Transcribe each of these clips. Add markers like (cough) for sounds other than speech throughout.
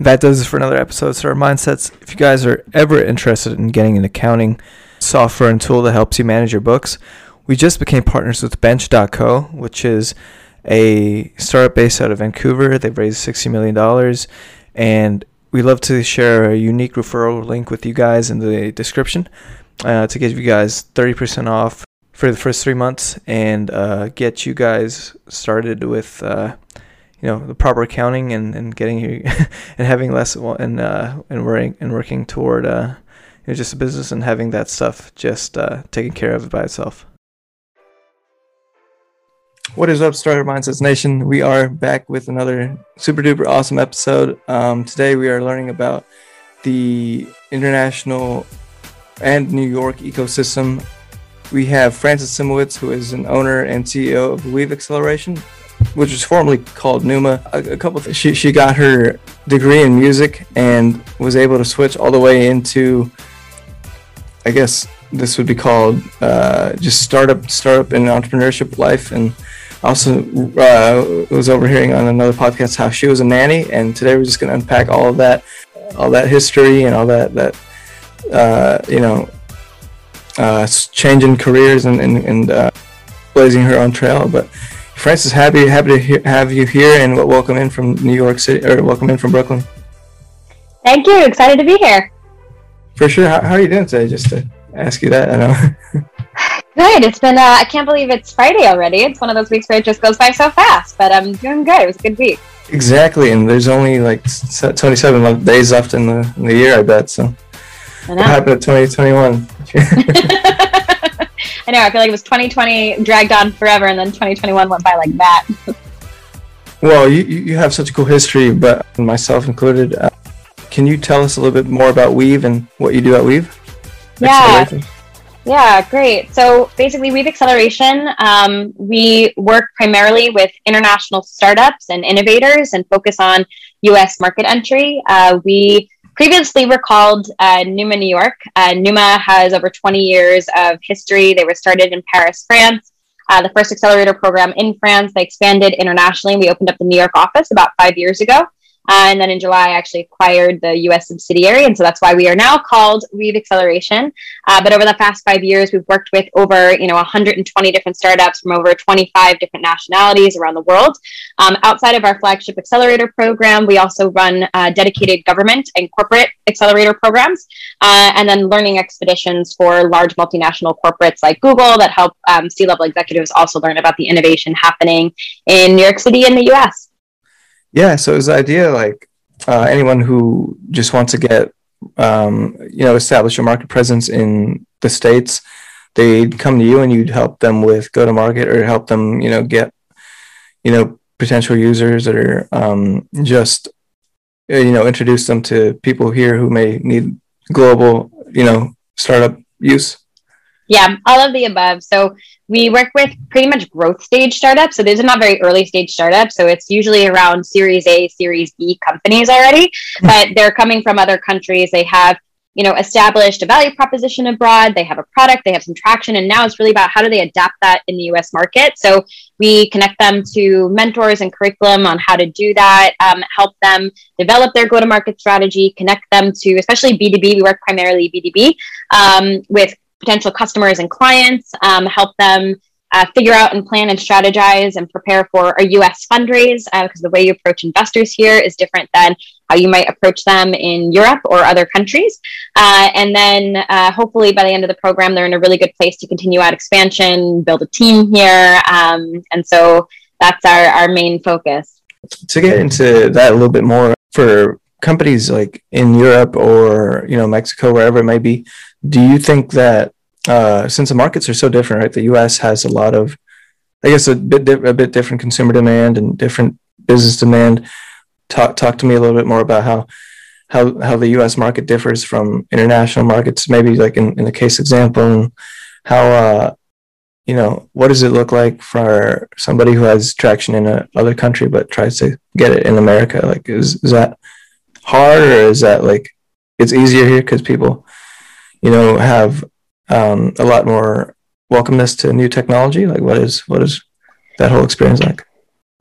That does it for another episode of Startup Mindsets. If you guys are ever interested in getting an accounting software and tool that helps you manage your books, we just became partners with Bench.co, which is a startup based out of Vancouver. They've raised $60 million, and we love to share a unique referral link with you guys in the description uh, to give you guys 30% off for the first three months and uh, get you guys started with uh, you know the proper accounting and, and getting you (laughs) and having less and uh, and working and working toward uh, you know, just a business and having that stuff just uh, taken care of by itself. What is up, Startup Mindsets Nation? We are back with another super duper awesome episode. Um, today we are learning about the international and New York ecosystem. We have Frances Simowitz, who is an owner and CEO of Weave Acceleration, which was formerly called Numa. A, a couple. Th- she she got her degree in music and was able to switch all the way into. I guess this would be called uh, just startup startup and entrepreneurship life and also uh, was overhearing on another podcast how she was a nanny and today we're just going to unpack all of that all that history and all that that uh, you know uh, changing careers and and, and uh, blazing her own trail but frances happy happy to he- have you here and welcome in from new york city or welcome in from brooklyn thank you excited to be here for sure how, how are you doing today just to ask you that i know (laughs) Good. It's been, uh, I can't believe it's Friday already. It's one of those weeks where it just goes by so fast, but I'm doing good. It was a good week. Exactly. And there's only like 27 days left in the, in the year, I bet. So, I what happened to 2021? (laughs) (laughs) I know. I feel like it was 2020 dragged on forever, and then 2021 went by like that. well, you, you have such a cool history, but myself included. Uh, can you tell us a little bit more about Weave and what you do at Weave? Yeah. Yeah, great. So basically, Weave Acceleration, um, we work primarily with international startups and innovators and focus on US market entry. Uh, we previously we were called uh, Numa New York. Uh, Numa has over 20 years of history. They were started in Paris, France. Uh, the first accelerator program in France. They expanded internationally. We opened up the New York office about five years ago. Uh, and then in July, I actually acquired the US subsidiary. And so that's why we are now called Weave Acceleration. Uh, but over the past five years, we've worked with over, you know, 120 different startups from over 25 different nationalities around the world. Um, outside of our flagship accelerator program, we also run uh, dedicated government and corporate accelerator programs, uh, and then learning expeditions for large multinational corporates like Google that help um, C level executives also learn about the innovation happening in New York City and the US. Yeah, so the idea like uh, anyone who just wants to get um, you know establish a market presence in the states, they'd come to you and you'd help them with go to market or help them you know get you know potential users or um, just you know introduce them to people here who may need global you know startup use. Yeah, all of the above. So we work with pretty much growth stage startups. So these are not very early stage startups. So it's usually around Series A, Series B companies already, but they're coming from other countries. They have, you know, established a value proposition abroad. They have a product, they have some traction, and now it's really about how do they adapt that in the U.S. market. So we connect them to mentors and curriculum on how to do that, um, help them develop their go-to-market strategy, connect them to, especially B2B. We work primarily B2B um, with potential customers and clients, um, help them uh, figure out and plan and strategize and prepare for a US fundraise because uh, the way you approach investors here is different than how you might approach them in Europe or other countries. Uh, and then uh, hopefully by the end of the program, they're in a really good place to continue out expansion, build a team here. Um, and so that's our, our main focus. To get into that a little bit more for companies like in Europe or you know Mexico, wherever it may be, do you think that uh, since the markets are so different, right? The U.S. has a lot of, I guess, a bit di- a bit different consumer demand and different business demand. Talk talk to me a little bit more about how how how the U.S. market differs from international markets. Maybe like in, in the case example, how uh, you know what does it look like for somebody who has traction in a other country but tries to get it in America? Like, is is that hard or is that like it's easier here because people you know have um, a lot more welcomeness to new technology? Like, what is what is that whole experience like?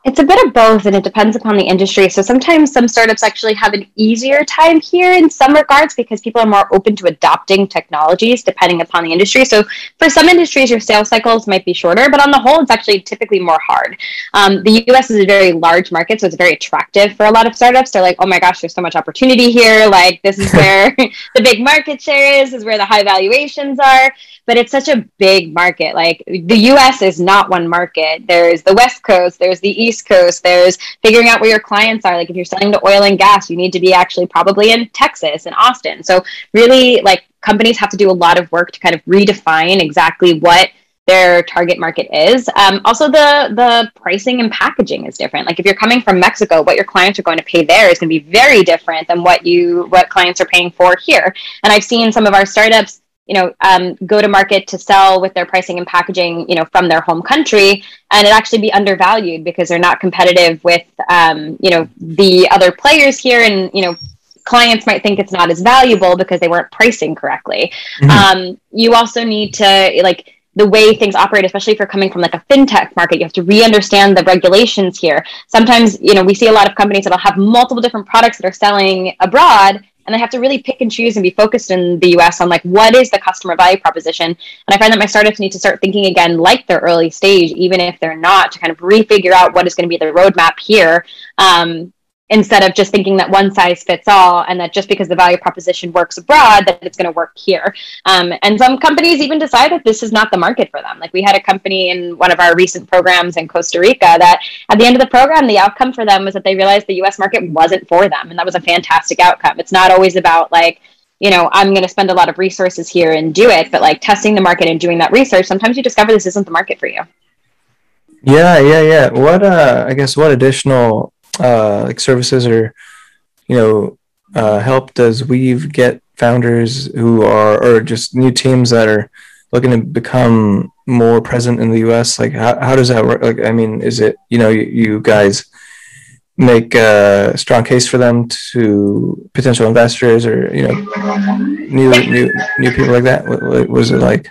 It's a bit of both, and it depends upon the industry. So sometimes some startups actually have an easier time here in some regards because people are more open to adopting technologies depending upon the industry. So for some industries, your sales cycles might be shorter, but on the whole, it's actually typically more hard. Um, the US is a very large market, so it's very attractive for a lot of startups. They're like, oh my gosh, there's so much opportunity here. Like, this is where (laughs) (laughs) the big market share is, this is where the high valuations are but it's such a big market. Like the US is not one market. There's the West Coast, there's the East Coast, there's figuring out where your clients are. Like if you're selling to oil and gas, you need to be actually probably in Texas and Austin. So really like companies have to do a lot of work to kind of redefine exactly what their target market is. Um, also, the the pricing and packaging is different. Like if you're coming from Mexico, what your clients are going to pay there is going to be very different than what you what clients are paying for here. And I've seen some of our startups you know um, go to market to sell with their pricing and packaging you know from their home country and it actually be undervalued because they're not competitive with um, you know the other players here and you know clients might think it's not as valuable because they weren't pricing correctly mm-hmm. um, you also need to like the way things operate especially if you're coming from like a fintech market you have to re-understand the regulations here sometimes you know we see a lot of companies that'll have multiple different products that are selling abroad and I have to really pick and choose and be focused in the US on like what is the customer value proposition. And I find that my startups need to start thinking again like their early stage, even if they're not, to kind of refigure out what is going to be the roadmap here. Um, instead of just thinking that one size fits all and that just because the value proposition works abroad that it's going to work here. Um, and some companies even decide that this is not the market for them. Like we had a company in one of our recent programs in costa rica that at the end of the program the outcome for them was that they realized the us market wasn't for them and that was a fantastic outcome. It's not always about like you know i'm going to spend a lot of resources here and do it but like testing the market and doing that research sometimes you discover this isn't the market for you. Yeah yeah yeah. What uh i guess what additional uh, like services or you know uh, help does Weave get founders who are or just new teams that are looking to become more present in the U.S. Like how how does that work? Like I mean, is it you know you, you guys make a strong case for them to potential investors or you know new new new people like that? What, what was it like?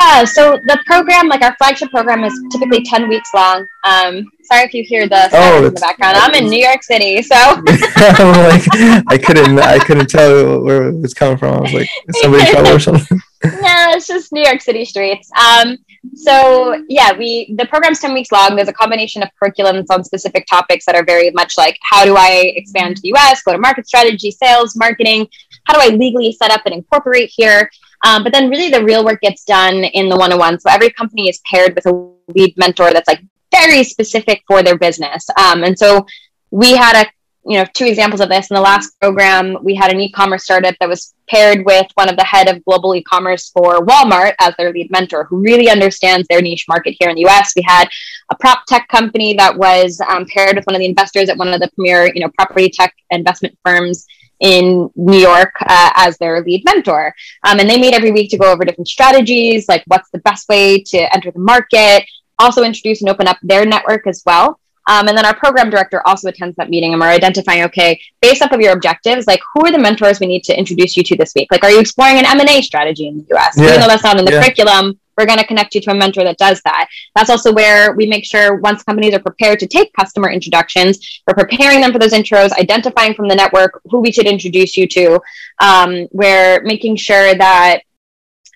Yeah, so the program, like our flagship program, is typically 10 weeks long. Um, sorry if you hear the oh, in the background. I'm in New York City, so (laughs) like, I couldn't I couldn't tell where it was coming from. I was like, somebody trouble or something? (laughs) no, it's just New York City streets. Um, so yeah, we the program's 10 weeks long. There's a combination of curriculums on specific topics that are very much like how do I expand to the US, go to market strategy, sales, marketing, how do I legally set up and incorporate here? Um, but then really the real work gets done in the one-on-one. So every company is paired with a lead mentor that's like very specific for their business. Um, and so we had a you know two examples of this in the last program we had an e-commerce startup that was paired with one of the head of global e-commerce for walmart as their lead mentor who really understands their niche market here in the us we had a prop tech company that was um, paired with one of the investors at one of the premier you know property tech investment firms in New York uh, as their lead mentor. Um, and they meet every week to go over different strategies, like what's the best way to enter the market, also introduce and open up their network as well. Um, and then our program director also attends that meeting and we're identifying, okay, based off of your objectives, like who are the mentors we need to introduce you to this week? Like, are you exploring an M&A strategy in the US? Yeah. Even though that's not in the yeah. curriculum, we're going to connect you to a mentor that does that. That's also where we make sure once companies are prepared to take customer introductions, we're preparing them for those intros, identifying from the network who we should introduce you to. Um, we're making sure that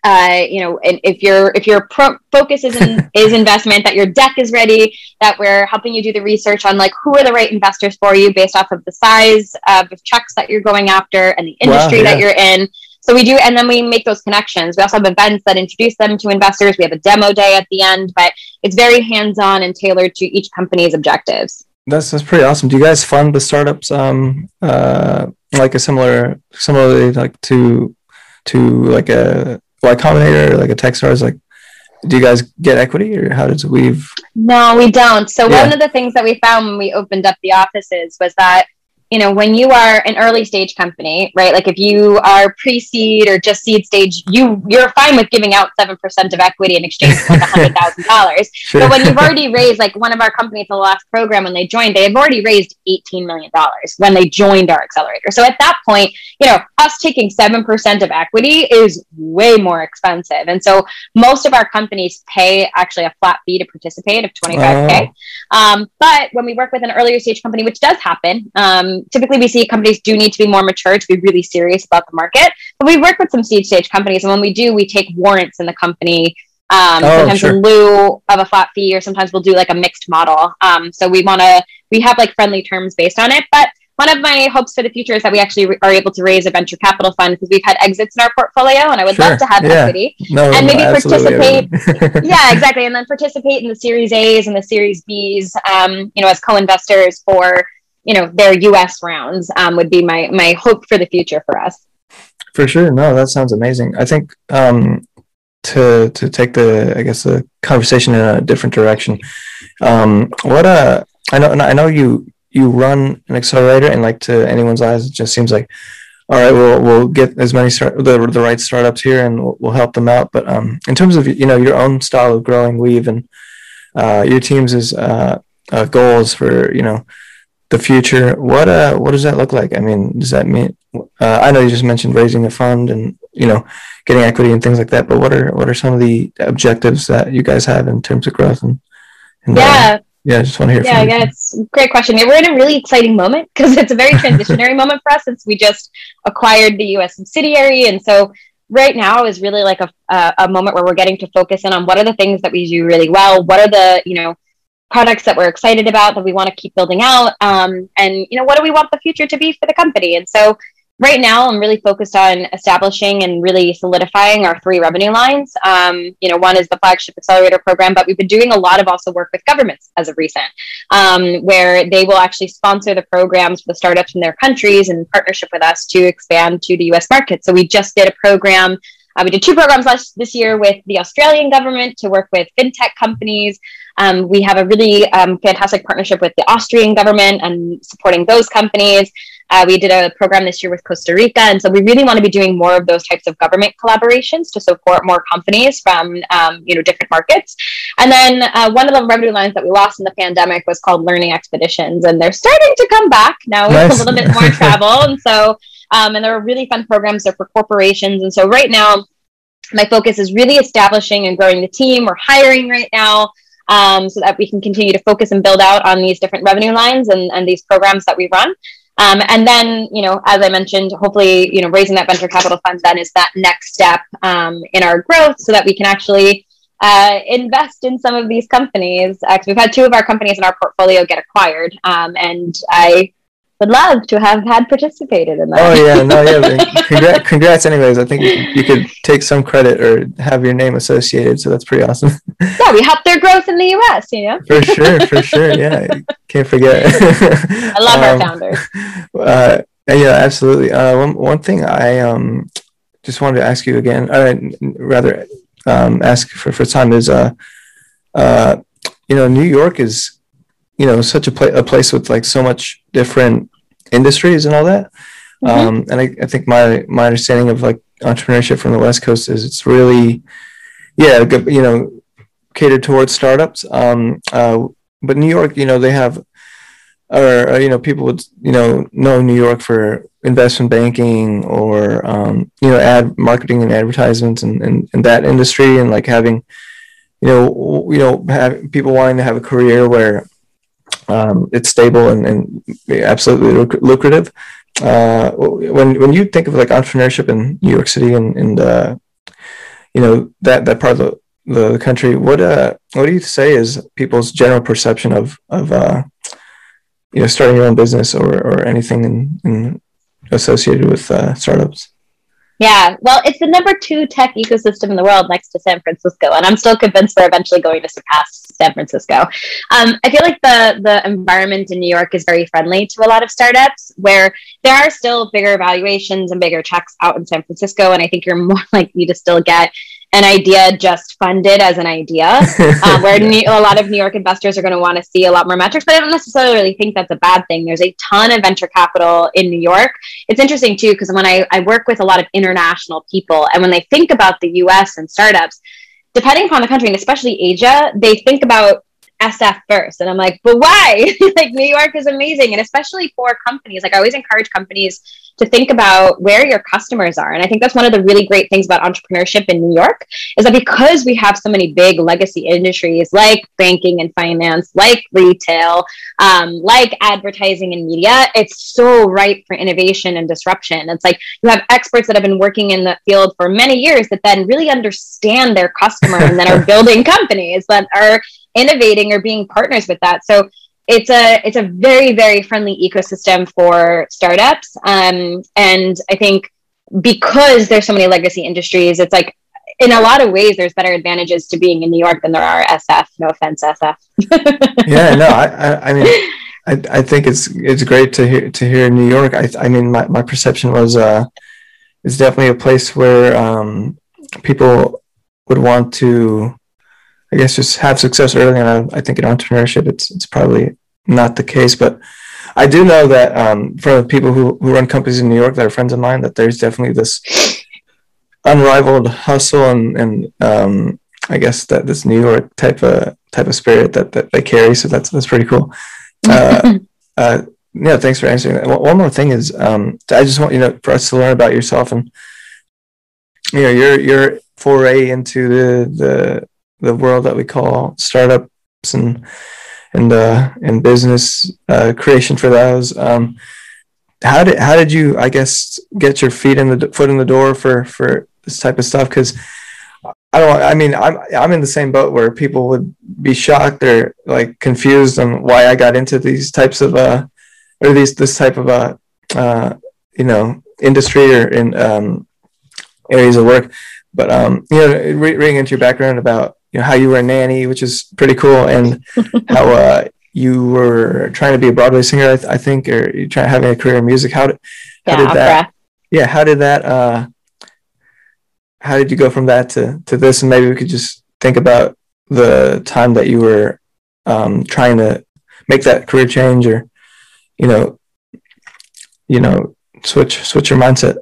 uh, you know, if your if your pro- focus is in, (laughs) is investment, that your deck is ready, that we're helping you do the research on like who are the right investors for you based off of the size of the checks that you're going after and the industry wow, yeah. that you're in. So we do, and then we make those connections. We also have events that introduce them to investors. We have a demo day at the end, but it's very hands-on and tailored to each company's objectives. That's that's pretty awesome. Do you guys fund the startups um uh like a similar similarly like to to like a Y Combinator or like a Techstars like do you guys get equity or how does Weave no we don't so yeah. one of the things that we found when we opened up the offices was that you know, when you are an early stage company, right? Like if you are pre-seed or just seed stage, you you're fine with giving out seven percent of equity in exchange for like hundred thousand (laughs) dollars. Sure. But when you've already raised, like one of our companies, in the last program when they joined, they have already raised eighteen million dollars when they joined our accelerator. So at that point, you know, us taking seven percent of equity is way more expensive, and so most of our companies pay actually a flat fee to participate of twenty five k. Um, but when we work with an earlier stage company, which does happen. Um, typically, we see companies do need to be more mature to be really serious about the market. But we work with some seed stage companies, and when we do, we take warrants in the company. Um, oh, sometimes sure. in lieu of a flat fee, or sometimes we'll do like a mixed model. Um, so we want to we have like friendly terms based on it, but one of my hopes for the future is that we actually re- are able to raise a venture capital fund because we've had exits in our portfolio and I would sure. love to have yeah. equity no, and maybe participate. (laughs) yeah, exactly. And then participate in the series A's and the series B's, um, you know, as co-investors for you know their U.S. rounds um, would be my my hope for the future for us. For sure, no, that sounds amazing. I think um, to to take the I guess the conversation in a different direction. Um, what uh, I know I know you you run an accelerator, and like to anyone's eyes, it just seems like all right, we'll we'll get as many start, the the right startups here, and we'll, we'll help them out. But um, in terms of you know your own style of growing Weave and uh, your team's is uh, uh, goals for you know the future. What uh, what does that look like? I mean, does that mean? Uh, I know you just mentioned raising a fund and you know getting equity and things like that. But what are what are some of the objectives that you guys have in terms of growth and? and uh, yeah. yeah, I just want to hear. Yeah, yeah, it's a great question. Yeah, we're in a really exciting moment because it's a very transitionary (laughs) moment for us since we just acquired the U.S. subsidiary, and so right now is really like a, a, a moment where we're getting to focus in on what are the things that we do really well, what are the you know products that we're excited about that we want to keep building out um, and you know what do we want the future to be for the company and so right now i'm really focused on establishing and really solidifying our three revenue lines um, you know one is the flagship accelerator program but we've been doing a lot of also work with governments as of recent um, where they will actually sponsor the programs for the startups in their countries in partnership with us to expand to the us market so we just did a program uh, we did two programs last this year with the Australian government to work with fintech companies. Um, we have a really um, fantastic partnership with the Austrian government and supporting those companies. Uh, we did a program this year with Costa Rica, and so we really want to be doing more of those types of government collaborations to support more companies from um, you know different markets. And then uh, one of the revenue lines that we lost in the pandemic was called learning expeditions, and they're starting to come back now nice. with a little bit more (laughs) travel, and so um, and there are really fun programs there for corporations. And so right now, my focus is really establishing and growing the team. We're hiring right now. Um, so that we can continue to focus and build out on these different revenue lines and, and these programs that we run. Um, and then, you know, as I mentioned, hopefully, you know, raising that venture capital fund then is that next step um, in our growth so that we can actually uh, invest in some of these companies. Uh, we've had two of our companies in our portfolio get acquired. Um, and I would love to have had participated in that. Oh yeah, no, yeah. (laughs) congrats, congrats, anyways. I think you could take some credit or have your name associated, so that's pretty awesome. yeah, we helped their growth in the U.S. You know. For sure, for sure. Yeah, can't forget. (laughs) I love um, our founders. (laughs) Uh, yeah, absolutely. Uh, one one thing I um just wanted to ask you again, uh, rather um, ask for for time is uh uh you know New York is you know such a, pla- a place with like so much different industries and all that mm-hmm. um, and I, I think my my understanding of like entrepreneurship from the west coast is it's really yeah you know catered towards startups um, uh, but new york you know they have or, or, you know people would you know know new york for investment banking or um, you know ad marketing and advertisements and, and, and that industry and like having you know you know have people wanting to have a career where um, it's stable and, and absolutely lucrative. Uh, when when you think of like entrepreneurship in New York City and, and uh, you know that that part of the, the country, what uh, what do you say is people's general perception of of uh, you know starting your own business or or anything in, in associated with uh, startups? Yeah, well, it's the number two tech ecosystem in the world next to San Francisco, and I'm still convinced they're eventually going to surpass San Francisco. Um, I feel like the the environment in New York is very friendly to a lot of startups, where there are still bigger valuations and bigger checks out in San Francisco, and I think you're (laughs) more likely to still get an idea just funded as an idea, um, (laughs) where New- a lot of New York investors are going to want to see a lot more metrics. But I don't necessarily really think that's a bad thing. There's a ton of venture capital in New York. It's interesting too because when I, I work with a lot of international people, and when they think about the U.S. and startups, depending upon the country and especially Asia, they think about SF first. And I'm like, but why? (laughs) like New York is amazing. And especially for companies, like I always encourage companies to think about where your customers are. And I think that's one of the really great things about entrepreneurship in New York is that because we have so many big legacy industries like banking and finance, like retail, um, like advertising and media, it's so ripe for innovation and disruption. It's like you have experts that have been working in the field for many years that then really understand their customer and then are (laughs) building companies that are innovating or being partners with that. So it's a it's a very very friendly ecosystem for startups, um, and I think because there's so many legacy industries, it's like in a lot of ways there's better advantages to being in New York than there are SF. No offense, SF. (laughs) yeah, no, I, I, I mean. I, I think it's it's great to hear to hear New York. I, I mean, my, my perception was uh, it's definitely a place where um, people would want to I guess just have success early. And I, think in entrepreneurship, it's it's probably not the case. But I do know that um, for people who, who run companies in New York that are friends of mine, that there's definitely this unrivaled hustle and and um, I guess that this New York type of type of spirit that, that they carry. So that's that's pretty cool. (laughs) Uh, uh, yeah, thanks for answering that. One more thing is, um, I just want you know for us to learn about yourself and you know your your foray into the the the world that we call startups and and uh, and business uh, creation for those. Um, how did how did you I guess get your feet in the foot in the door for for this type of stuff? Because I don't. I mean, I'm I'm in the same boat where people would be shocked or like confused on why I got into these types of uh or these this type of uh, uh you know industry or in um areas of work. But um, you know, reading into your background about you know how you were a nanny, which is pretty cool, and (laughs) how uh, you were trying to be a Broadway singer, I, th- I think, or you trying having a career in music. How did how yeah, did that? Yeah, how did that? Uh, how did you go from that to to this? And maybe we could just think about the time that you were um, trying to make that career change, or you know, you know, switch switch your mindset.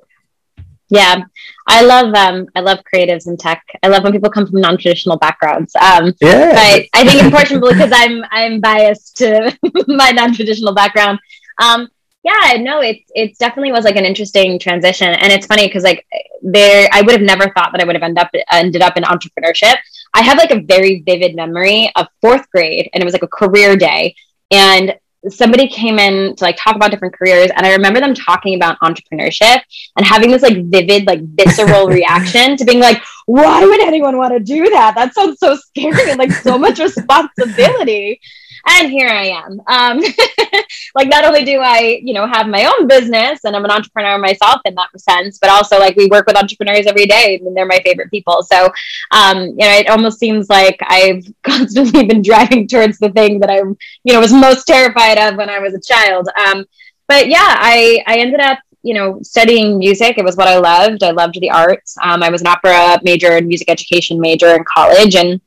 Yeah, I love um I love creatives in tech. I love when people come from non-traditional backgrounds. Um, yeah. But I think unfortunately because I'm I'm biased to (laughs) my non-traditional background. Um, yeah, no, it it definitely was like an interesting transition, and it's funny because like there, I would have never thought that I would have ended up ended up in entrepreneurship. I have like a very vivid memory of fourth grade, and it was like a career day, and somebody came in to like talk about different careers and i remember them talking about entrepreneurship and having this like vivid like visceral (laughs) reaction to being like why would anyone want to do that? That sounds so scary and like so much (laughs) responsibility and here I am. Um, (laughs) like not only do I, you know, have my own business and I'm an entrepreneur myself in that sense, but also like we work with entrepreneurs every day and they're my favorite people. So, um, you know, it almost seems like I've (laughs) constantly been driving towards the thing that I, you know, was most terrified of when I was a child. Um, but yeah, I, I ended up you know, studying music. It was what I loved. I loved the arts. Um, I was an opera major and music education major in college, and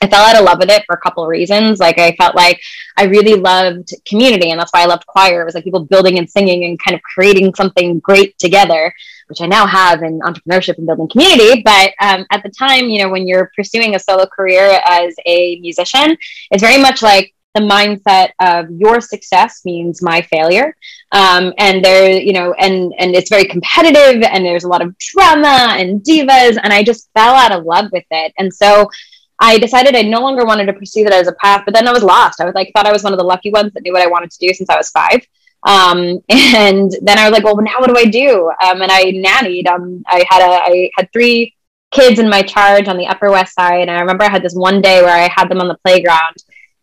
I fell out of love with it for a couple of reasons. Like I felt like I really loved community, and that's why I loved choir. It was like people building and singing and kind of creating something great together, which I now have in entrepreneurship and building community. But um, at the time, you know, when you're pursuing a solo career as a musician, it's very much like the mindset of your success means my failure um, and there you know and and it's very competitive and there's a lot of drama and divas and i just fell out of love with it and so I decided I no longer wanted to pursue that as a path, but then I was lost. I was like, thought I was one of the lucky ones that knew what I wanted to do since I was five. Um, (laughs) and then I was like, well, now what do I do? Um, and I nannied. Um, I had a, I had three kids in my charge on the Upper West Side, and I remember I had this one day where I had them on the playground,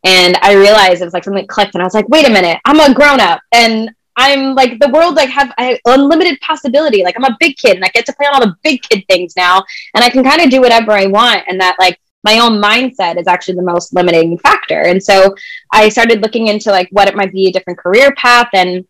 and I realized it was like something clicked, and I was like, wait a minute, I'm a grown up, and I'm like the world like have I unlimited possibility. Like I'm a big kid and I get to play on all the big kid things now, and I can kind of do whatever I want, and that like my own mindset is actually the most limiting factor. And so I started looking into like what it might be a different career path and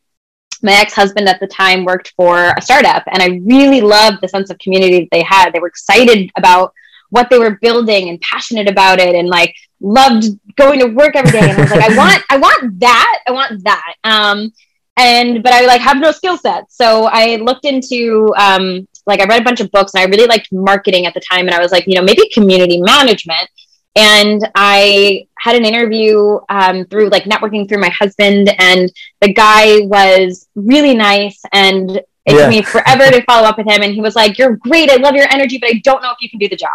my ex-husband at the time worked for a startup and I really loved the sense of community that they had. They were excited about what they were building and passionate about it and like loved going to work every day. And I was like, I want, I want that. I want that. Um, and but I like have no skill set. So I looked into um, like I read a bunch of books and I really liked marketing at the time. And I was like, you know, maybe community management. And I had an interview um, through like networking through my husband, and the guy was really nice. And it yeah. took me forever to follow up with him. And he was like, You're great. I love your energy, but I don't know if you can do the job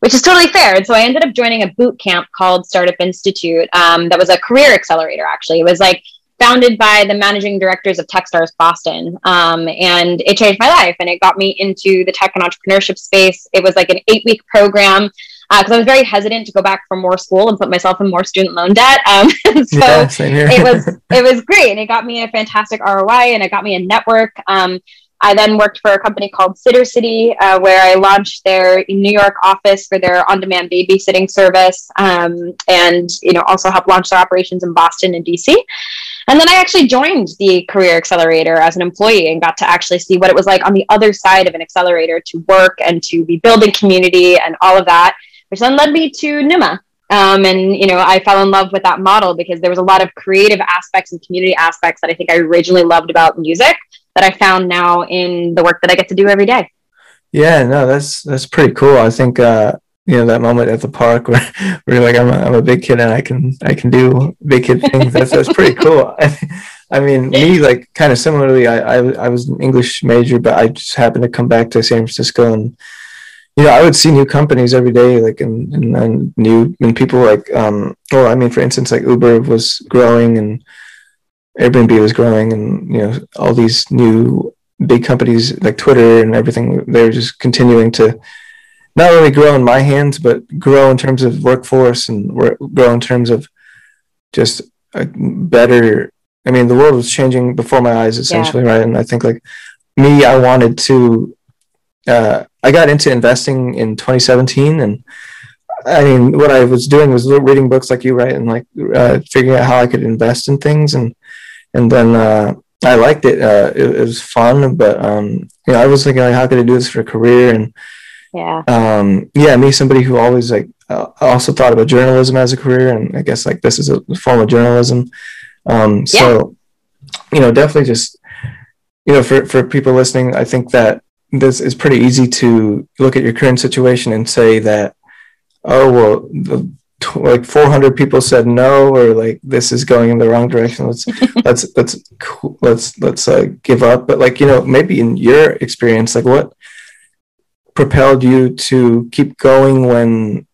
which is totally fair. And so I ended up joining a boot camp called Startup Institute. Um, that was a career accelerator, actually. It was like founded by the managing directors of Techstars Boston. Um, and it changed my life and it got me into the tech and entrepreneurship space. It was like an eight week program because uh, I was very hesitant to go back for more school and put myself in more student loan debt. Um, (laughs) so yeah, it was (laughs) it was great, and it got me a fantastic ROI, and it got me a network. Um, I then worked for a company called Sittercity, uh, where I launched their New York office for their on-demand babysitting service, um, and you know also helped launch their operations in Boston and DC. And then I actually joined the Career Accelerator as an employee and got to actually see what it was like on the other side of an accelerator to work and to be building community and all of that, which then led me to Numa. Um, and you know, I fell in love with that model because there was a lot of creative aspects and community aspects that I think I originally loved about music that I found now in the work that I get to do every day. Yeah, no, that's that's pretty cool. I think uh, you know that moment at the park (laughs) where, where you're like I'm a, I'm a big kid and I can I can do big kid things. That's that's pretty (laughs) cool. I, mean, me like kind of similarly. I, I I was an English major, but I just happened to come back to San Francisco and you know, I would see new companies every day, like and and, and new and people like um well, I mean, for instance, like Uber was growing and Airbnb was growing, and you know, all these new big companies like Twitter and everything, they're just continuing to not only grow in my hands, but grow in terms of workforce and grow in terms of just a better. I mean, the world was changing before my eyes, essentially, yeah. right? And I think like me, I wanted to. Uh, I got into investing in 2017, and I mean, what I was doing was reading books like you, right, and like uh, figuring out how I could invest in things, and and then uh, I liked it. Uh, it. it. was fun, but um, you know, I was thinking like, how could I do this for a career? And yeah. Um, yeah, me, somebody who always like uh, also thought about journalism as a career, and I guess like this is a form of journalism. Um, so, yeah. you know, definitely just you know, for for people listening, I think that this is pretty easy to look at your current situation and say that, oh well, the like 400 people said no or like this is going in the wrong direction let's (laughs) let's let's let's let's uh, give up. But like you know maybe in your experience like what propelled you to keep going when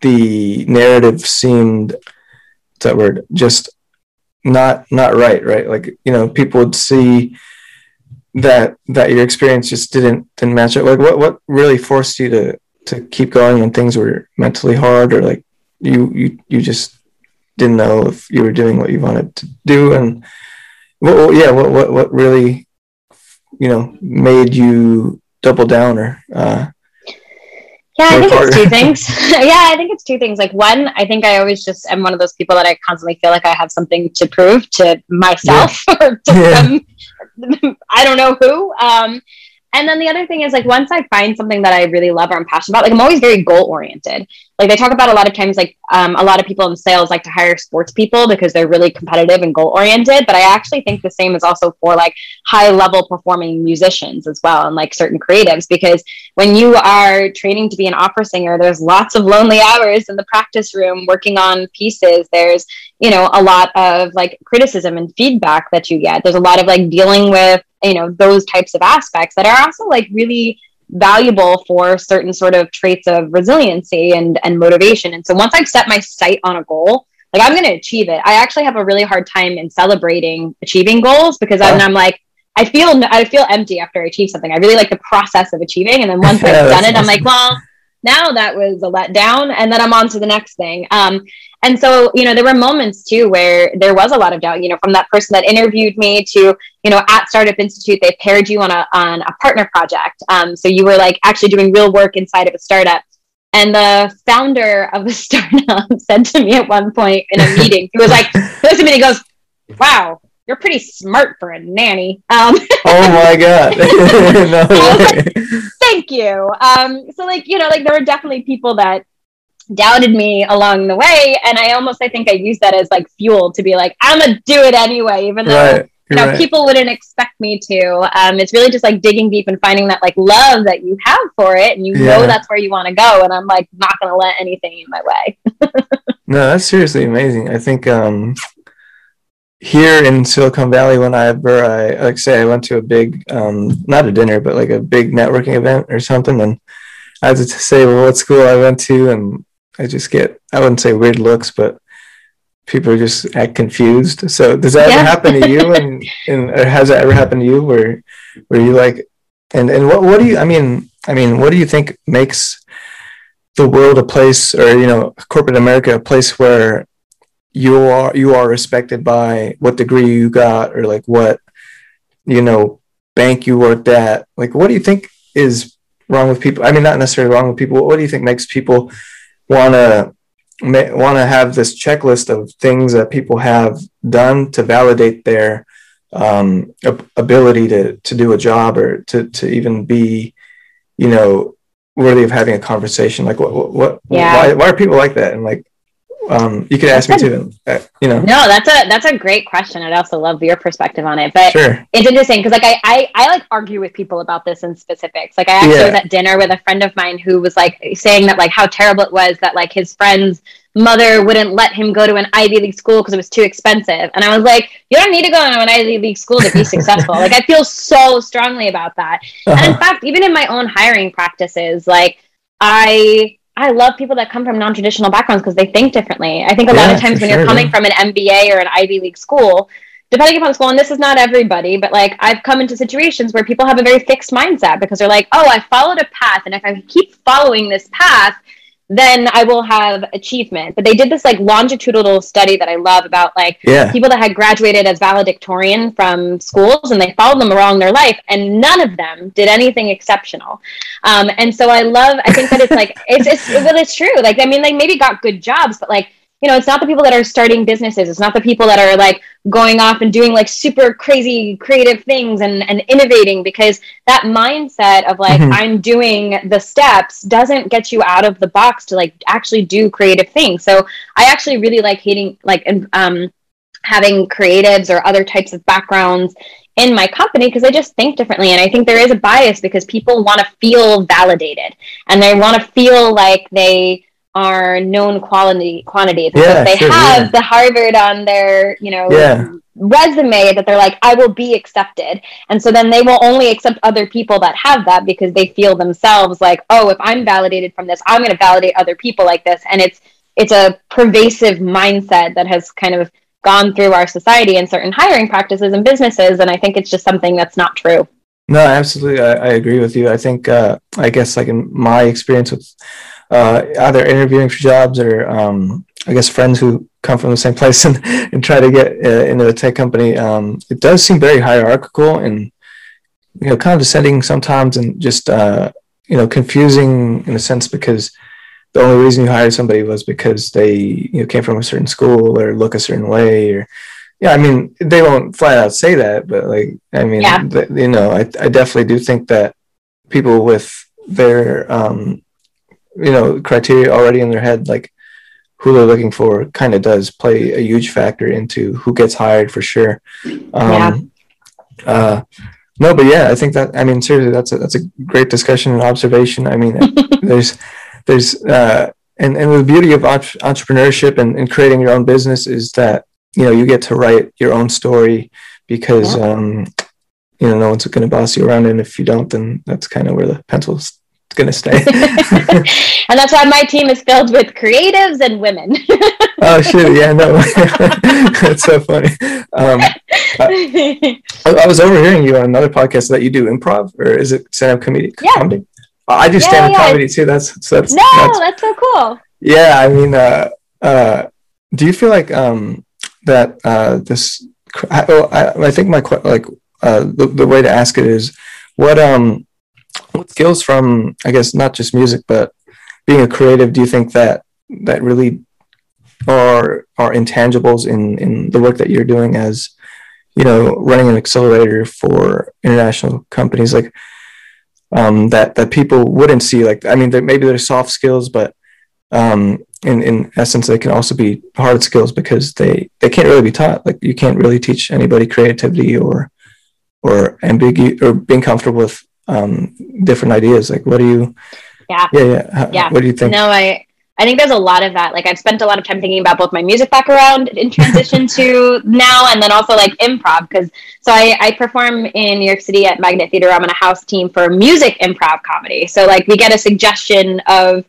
the narrative seemed what's that word just not not right right? Like you know people would see that that your experience just didn't didn't match up. Like what what really forced you to to keep going when things were mentally hard or like you you you just didn't know if you were doing what you wanted to do and well yeah what what what really you know made you double down or uh, yeah, I think it's two (laughs) things. (laughs) yeah, I think it's two things. Like one, I think I always just am one of those people that I constantly feel like I have something to prove to myself yeah. (laughs) or to yeah. some I don't know who. Um, and then the other thing is like once I find something that I really love or I'm passionate about, like I'm always very goal oriented. Like they talk about a lot of times, like um, a lot of people in sales like to hire sports people because they're really competitive and goal oriented. But I actually think the same is also for like high level performing musicians as well and like certain creatives because when you are training to be an opera singer, there's lots of lonely hours in the practice room working on pieces. There's you know a lot of like criticism and feedback that you get. There's a lot of like dealing with you know those types of aspects that are also like really valuable for certain sort of traits of resiliency and and motivation. And so once i've set my sight on a goal like i'm going to achieve it. I actually have a really hard time in celebrating achieving goals because I'm, I'm like i feel i feel empty after i achieve something. I really like the process of achieving. And then once i've (laughs) done it i'm like well now that was a letdown and then i'm on to the next thing. Um, and so you know there were moments too where there was a lot of doubt you know from that person that interviewed me to you know at startup institute they paired you on a on a partner project. Um, so you were like actually doing real work inside of a startup. And the founder of the (laughs) startup said to me at one point in a meeting he was like (laughs) listen to me he goes wow you're pretty smart for a nanny. Um, (laughs) oh my god! (laughs) (laughs) no like, thank you. Um, so like, you know, like there were definitely people that doubted me along the way. And I almost, I think I used that as like fuel to be like, I'm gonna do it anyway, even though right. you know, right. people wouldn't expect me to. Um, it's really just like digging deep and finding that like love that you have for it and you yeah. know that's where you want to go. And I'm like not gonna let anything in my way. no, that's seriously amazing. I think um here in Silicon Valley, whenever I like say I went to a big, um, not a dinner, but like a big networking event or something, and I had to say, well, what school I went to, and I just get, I wouldn't say weird looks, but people just act confused. So does that yeah. ever happen to you? (laughs) And, and or has that ever happened to you where, where you like, and, and what, what do you, I mean, I mean, what do you think makes the world a place or, you know, corporate America, a place where you are you are respected by what degree you got or like what you know bank you worked at. Like what do you think is wrong with people? I mean not necessarily wrong with people what do you think makes people want to want to have this checklist of things that people have done to validate their um, ability to to do a job or to to even be you know worthy of having a conversation? Like what what, what yeah. why, why are people like that? And like um, you could ask me too. Uh, you know. No, that's a that's a great question. I'd also love your perspective on it. But sure. it's interesting because like I, I I like argue with people about this in specifics. Like I actually yeah. was at dinner with a friend of mine who was like saying that like how terrible it was that like his friend's mother wouldn't let him go to an Ivy League school because it was too expensive. And I was like, you don't need to go to an Ivy League school to be (laughs) successful. like I feel so strongly about that. Uh-huh. And in uh-huh. fact, even in my own hiring practices, like I I love people that come from non-traditional backgrounds because they think differently. I think a yeah, lot of times when sure, you're coming from an MBA or an Ivy League school, depending upon the school, and this is not everybody, but like I've come into situations where people have a very fixed mindset because they're like, oh, I followed a path, and if I keep following this path, then I will have achievement. But they did this like longitudinal study that I love about like yeah. people that had graduated as valedictorian from schools and they followed them along their life, and none of them did anything exceptional. Um, and so I love, I think that it's like (laughs) it's it's well, it's true. Like I mean, they maybe got good jobs, but like you know, it's not the people that are starting businesses. It's not the people that are like going off and doing like super crazy creative things and, and innovating because that mindset of like, mm-hmm. I'm doing the steps doesn't get you out of the box to like actually do creative things. So I actually really like hating, like, um, having creatives or other types of backgrounds in my company because I just think differently. And I think there is a bias because people want to feel validated and they want to feel like they, are known quality quantities. Yeah, they sure, have yeah. the Harvard on their, you know, yeah. resume that they're like, I will be accepted. And so then they will only accept other people that have that because they feel themselves like, oh, if I'm validated from this, I'm going to validate other people like this. And it's it's a pervasive mindset that has kind of gone through our society and certain hiring practices and businesses. And I think it's just something that's not true. No, absolutely. I, I agree with you. I think, uh, I guess, like in my experience with uh, either interviewing for jobs or um, I guess friends who come from the same (laughs) place and, and try to get uh, into a tech company. Um, it does seem very hierarchical and you know condescending sometimes and just uh, you know confusing in a sense because the only reason you hired somebody was because they you know came from a certain school or look a certain way or yeah i mean they won't flat out say that but like i mean yeah. you know I, I definitely do think that people with their um, you know criteria already in their head like who they're looking for kind of does play a huge factor into who gets hired for sure um, yeah. uh, no but yeah i think that i mean seriously that's a that's a great discussion and observation i mean (laughs) there's there's uh, and, and the beauty of entrepreneurship and, and creating your own business is that you know you get to write your own story because yeah. um, you know no one's going to boss you around and if you don't then that's kind of where the pencil's going to stay. (laughs) (laughs) and that's why my team is filled with creatives and women. (laughs) oh shit! Yeah, no, that's so funny. Um, I, I, was overhearing you on another podcast that you do improv, or is it stand-up comedy? Yeah. comedy? I do stand-up yeah, yeah. comedy too. That's so that's no, that's, that's so cool. Yeah, I mean, uh, uh, do you feel like um, that uh, this? I, I, I think my like uh, the, the way to ask it is what um what skills from I guess not just music but being a creative do you think that that really are are intangibles in in the work that you're doing as you know running an accelerator for international companies like um, that that people wouldn't see. Like I mean, maybe they're soft skills, but um, in in essence, they can also be hard skills because they they can't really be taught. Like you can't really teach anybody creativity or or ambiguity or being comfortable with um, different ideas. Like, what do you? Yeah. Yeah. Yeah. yeah. What do you think? No, I I think there's a lot of that. Like I've spent a lot of time thinking about both my music background in transition (laughs) to now, and then also like improv because so I, I perform in New York City at Magnet Theater. I'm on a house team for music improv comedy. So like we get a suggestion of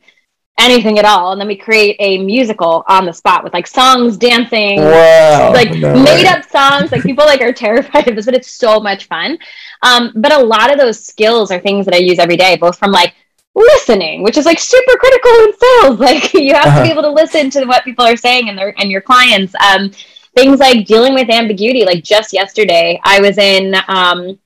anything at all, and then we create a musical on the spot with like songs, dancing, wow, like no made up songs. Like people like are (laughs) terrified of this, but it's so much fun. Um, but a lot of those skills are things that I use every day, both from like listening, which is like super critical in sales. (laughs) Like you have uh-huh. to be uh-huh. able to listen to what people are saying and their and your clients. Um, things like dealing with ambiguity. Like just yesterday, I was in. Um,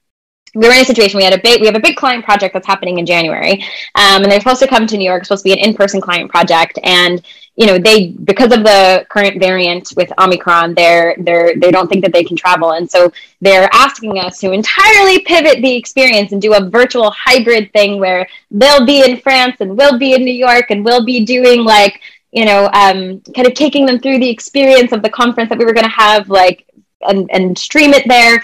we were in a situation. We had a big. We have a big client project that's happening in January, um, and they're supposed to come to New York. It's supposed to be an in-person client project, and you know they because of the current variant with omicron they're they're they don't think that they can travel and so they're asking us to entirely pivot the experience and do a virtual hybrid thing where they'll be in france and we'll be in new york and we'll be doing like you know um, kind of taking them through the experience of the conference that we were going to have like and, and stream it there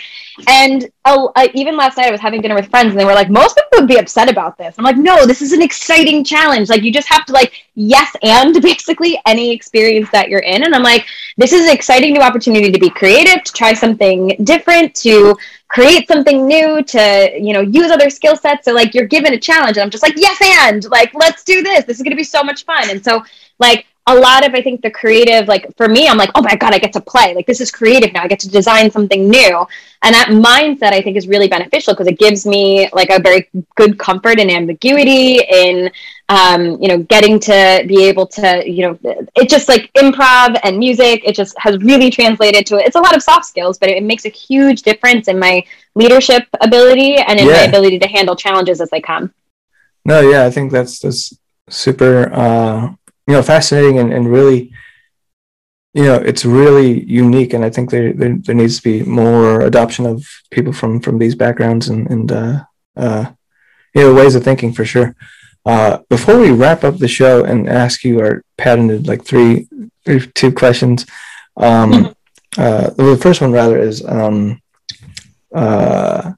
and uh, even last night, I was having dinner with friends, and they were like, "Most people would be upset about this." I'm like, "No, this is an exciting challenge. Like, you just have to like yes and (laughs) basically any experience that you're in." And I'm like, "This is an exciting new opportunity to be creative, to try something different, to create something new, to you know use other skill sets." So like, you're given a challenge, and I'm just like, "Yes and like, let's do this. This is going to be so much fun." And so like a lot of I think the creative, like for me, I'm like, oh my God, I get to play. Like this is creative now. I get to design something new. And that mindset I think is really beneficial because it gives me like a very good comfort in ambiguity, in um, you know, getting to be able to, you know, it just like improv and music, it just has really translated to it. It's a lot of soft skills, but it, it makes a huge difference in my leadership ability and in yeah. my ability to handle challenges as they come. No, yeah, I think that's that's super uh you know fascinating and, and really you know it's really unique and i think there, there, there needs to be more adoption of people from from these backgrounds and and uh, uh, you know ways of thinking for sure. Uh, before we wrap up the show and ask you our patented like three, three two questions um, (laughs) uh, the first one rather is um, uh,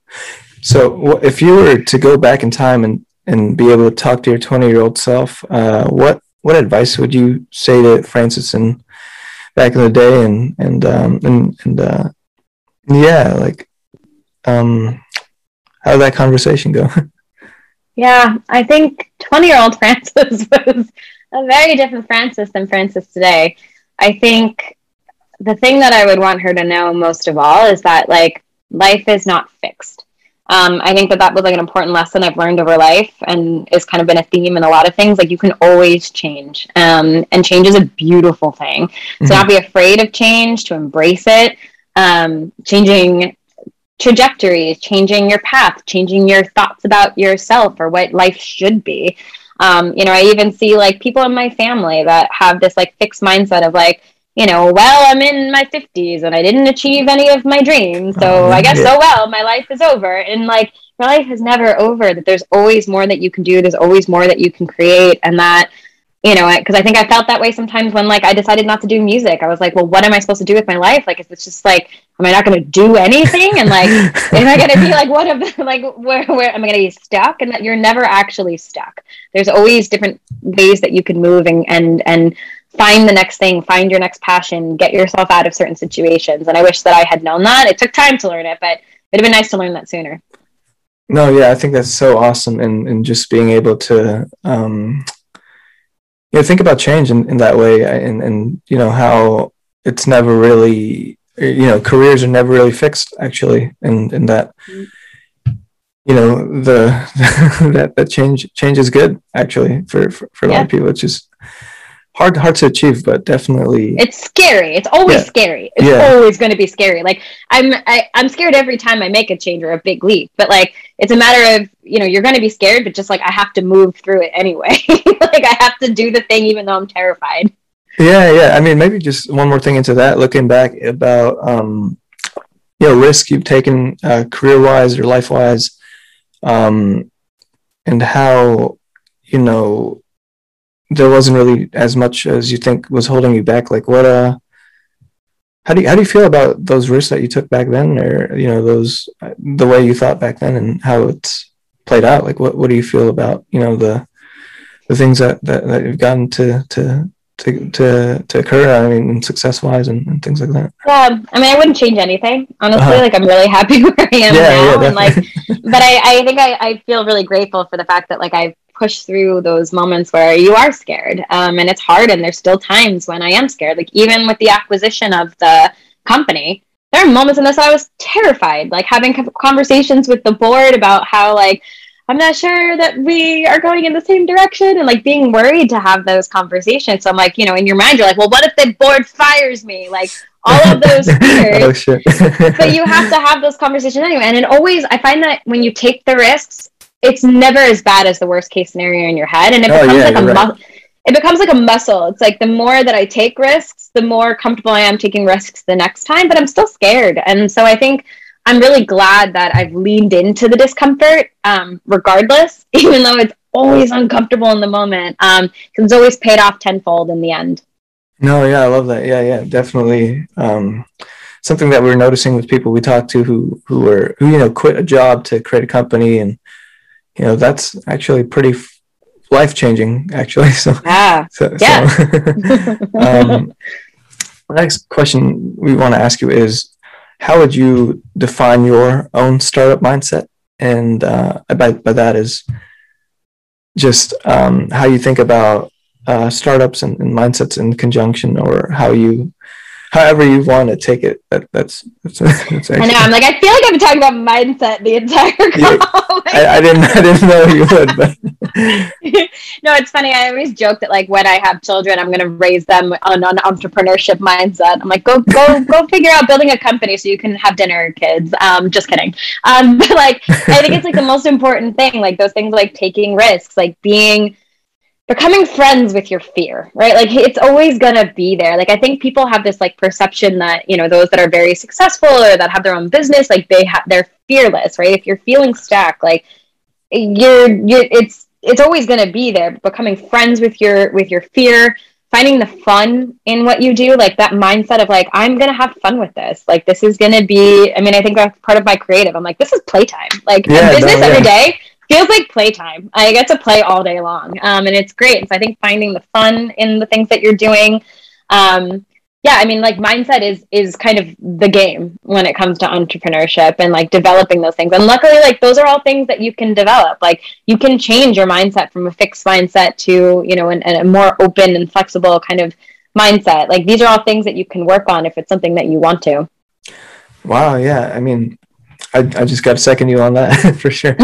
so if you were to go back in time and and be able to talk to your 20 year old self uh, what what advice would you say to Frances and back in the day and and um and and uh yeah like um how did that conversation go? (laughs) Yeah i think 20 year old (laughs) frances was a very different frances than frances today. I think the thing that i would want her to know most of all is that like life is not fixed um, I think that that was like an important lesson I've learned over life and it's kind of been a theme in a lot of things. Like you can always change, um, and change is a beautiful thing. Mm-hmm. So not be afraid of change, to embrace it, um, changing trajectories, changing your path, changing your thoughts about yourself or what life should be. Um, you know, I even see like people in my family that have this like fixed mindset of like, you know, well, I'm in my 50s and I didn't achieve any of my dreams. So oh, I guess, yeah. oh well, my life is over. And like, your life is never over, that there's always more that you can do, there's always more that you can create. And that, you know, because I think I felt that way sometimes when like I decided not to do music. I was like, well, what am I supposed to do with my life? Like, is it's just like, am I not going to do anything? And like, (laughs) am I going to be like, what of the like, where, where am I going to be stuck? And that you're never actually stuck. There's always different ways that you can move and, and, and, find the next thing, find your next passion, get yourself out of certain situations. And I wish that I had known that. It took time to learn it, but it'd have been nice to learn that sooner. No, yeah, I think that's so awesome, and and just being able to, um, you know, think about change in, in that way, and and you know how it's never really, you know, careers are never really fixed actually, and and that, you know, the (laughs) that that change change is good actually for for, for a yeah. lot of people. It's just hard hard to achieve but definitely. It's scary. It's always yeah. scary. It's yeah. always going to be scary. Like i'm I, am i am scared every time i make a change or a big leap but like it's a matter of you know you're going to be scared but just like i have to move through it anyway. (laughs) Like i have to do the thing even though i'm terrified. Yeah yeah. I mean maybe just one more thing into that looking back about um you know risk you've taken uh, career wise or life wise um and how you know there wasn't really as much as you think was holding you back. Like what uh how do you how do you feel about those risks that you took back then, or you know those the way you thought back then, and how it's played out? Like what what do you feel about you know the the things that that, that you've gotten to to to to to occur. I mean, success wise and, and, things like that. Yeah, I mean, I wouldn't change anything. Honestly, uh-huh. like I'm really happy (laughs) where I am yeah, now, yeah, and like, but I I think I I feel really grateful for the fact that like I've pushed through those moments where you are scared, um, and it's hard, and there's still times when I am scared. Like even with the acquisition of the company. There are moments in this I was terrified, like having conversations with the board about how like I'm not sure that we are going in the same direction and like being worried to have those conversations. So I'm like, you know, in your mind, you're like, well, what if the board fires me? Like all of those (laughs) fears. oh, but you have to have those conversations anyway. And it always, I find that when you take the risks, it's never as bad as the worst case scenario in your head. And it oh, becomes yeah, like a right. mu- it becomes like a muscle. It's like the more that I take risks, the more comfortable I am taking risks the next time, but I'm still scared. And so I think I'm really glad that I've leaned into the discomfort, um, regardless, (laughs) even though it's always uncomfortable in the moment. Um, it's always paid off tenfold in the end. No, yeah, I love that. Yeah, yeah, definitely. Um, something that we're noticing with people we talk to who who were who you know quit a job to create a company, and you know that's actually pretty f- life changing. Actually, (laughs) so yeah, so, yeah. So, um, next question we want to ask you is how would you define your own startup mindset? And uh, by, by that is just um, how you think about uh, startups and, and, mindsets in conjunction, or how you, however you want to take it. That, that's, that's, that's actually, (laughs) I know. I'm like, I feel like I've been talking about mindset the entire call. (laughs) I, I, didn't, I didn't know you would, but (laughs) no, it's funny. I always joke that like when I have children, I'm going to raise them on an entrepreneurship mindset. I'm like, go, go, go figure out building a company so you can have dinner, kids. Um, just kidding. Um, but like, I think it's like the most important thing. Like those things, like taking risks, like being becoming friends with your fear, right? Like it's always going to be there. Like I think people have this like perception that, you know, those that are very successful or that have their own business, like they have they're fearless, right? If you're feeling stuck, like you're you're it's it's always going to be there becoming friends with your with your fear finding the fun in what you do like that mindset of like i'm going to have fun with this like this is going to be i mean i think that's part of my creative i'm like this is playtime like yeah, business no, yeah. every day feels like playtime i get to play all day long um, and it's great so i think finding the fun in the things that you're doing um, yeah, I mean, like mindset is is kind of the game when it comes to entrepreneurship and like developing those things. And luckily, like those are all things that you can develop. Like you can change your mindset from a fixed mindset to you know an, a more open and flexible kind of mindset. Like these are all things that you can work on if it's something that you want to. Wow. Yeah. I mean, I, I just got to second you on that (laughs) for sure.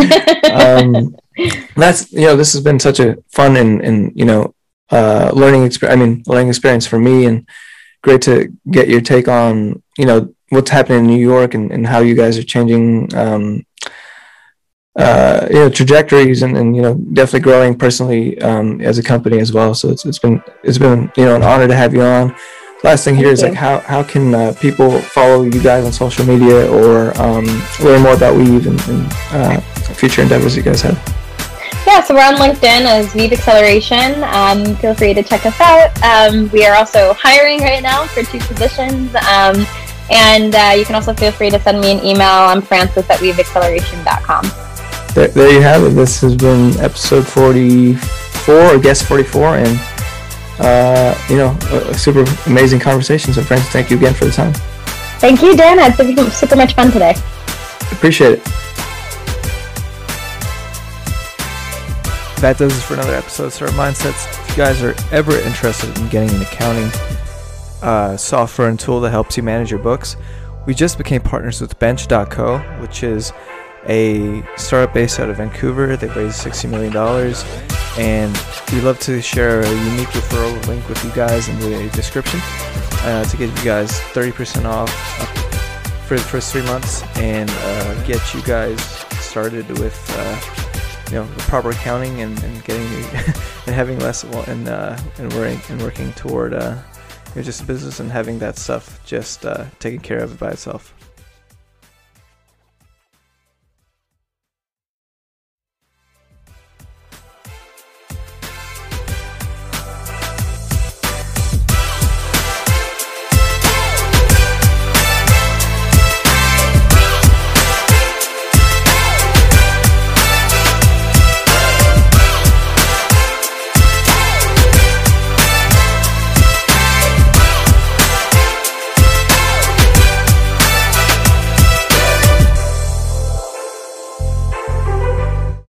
um, (laughs) that's you know this has been such a fun and and you know uh, learning experience. I mean, learning experience for me and great to get your take on you know what's happening in New York and, and how you guys are changing um, uh, you know trajectories and, and you know definitely growing personally um, as a company as well. So it's, it's been it's been you know an honor to have you on. Last thing here Thank is you. like how how can uh, people follow you guys on social media or um, learn more about Weave and, and uh, future endeavors you guys have. Yeah, so we're on LinkedIn as Weave Acceleration. Um, feel free to check us out. Um, we are also hiring right now for two positions. Um, and uh, you can also feel free to send me an email. I'm Frances at weaveacceleration.com. There, there you have it. This has been episode 44, or guest 44, and uh, you know, a, a, super amazing conversation. So, Frances, thank you again for the time. Thank you, Dan. It's been super much fun today. Appreciate it. that does it for another episode of Startup Mindsets. If you guys are ever interested in getting an accounting uh, software and tool that helps you manage your books, we just became partners with Bench.co, which is a startup based out of Vancouver. They've raised $60 million, and we'd love to share a unique referral link with you guys in the description uh, to get you guys 30% off for the first three months and uh, get you guys started with uh, you know proper accounting and, and getting (laughs) and having less and uh, and working and working toward uh, you know, just business and having that stuff just uh, taken care of by itself.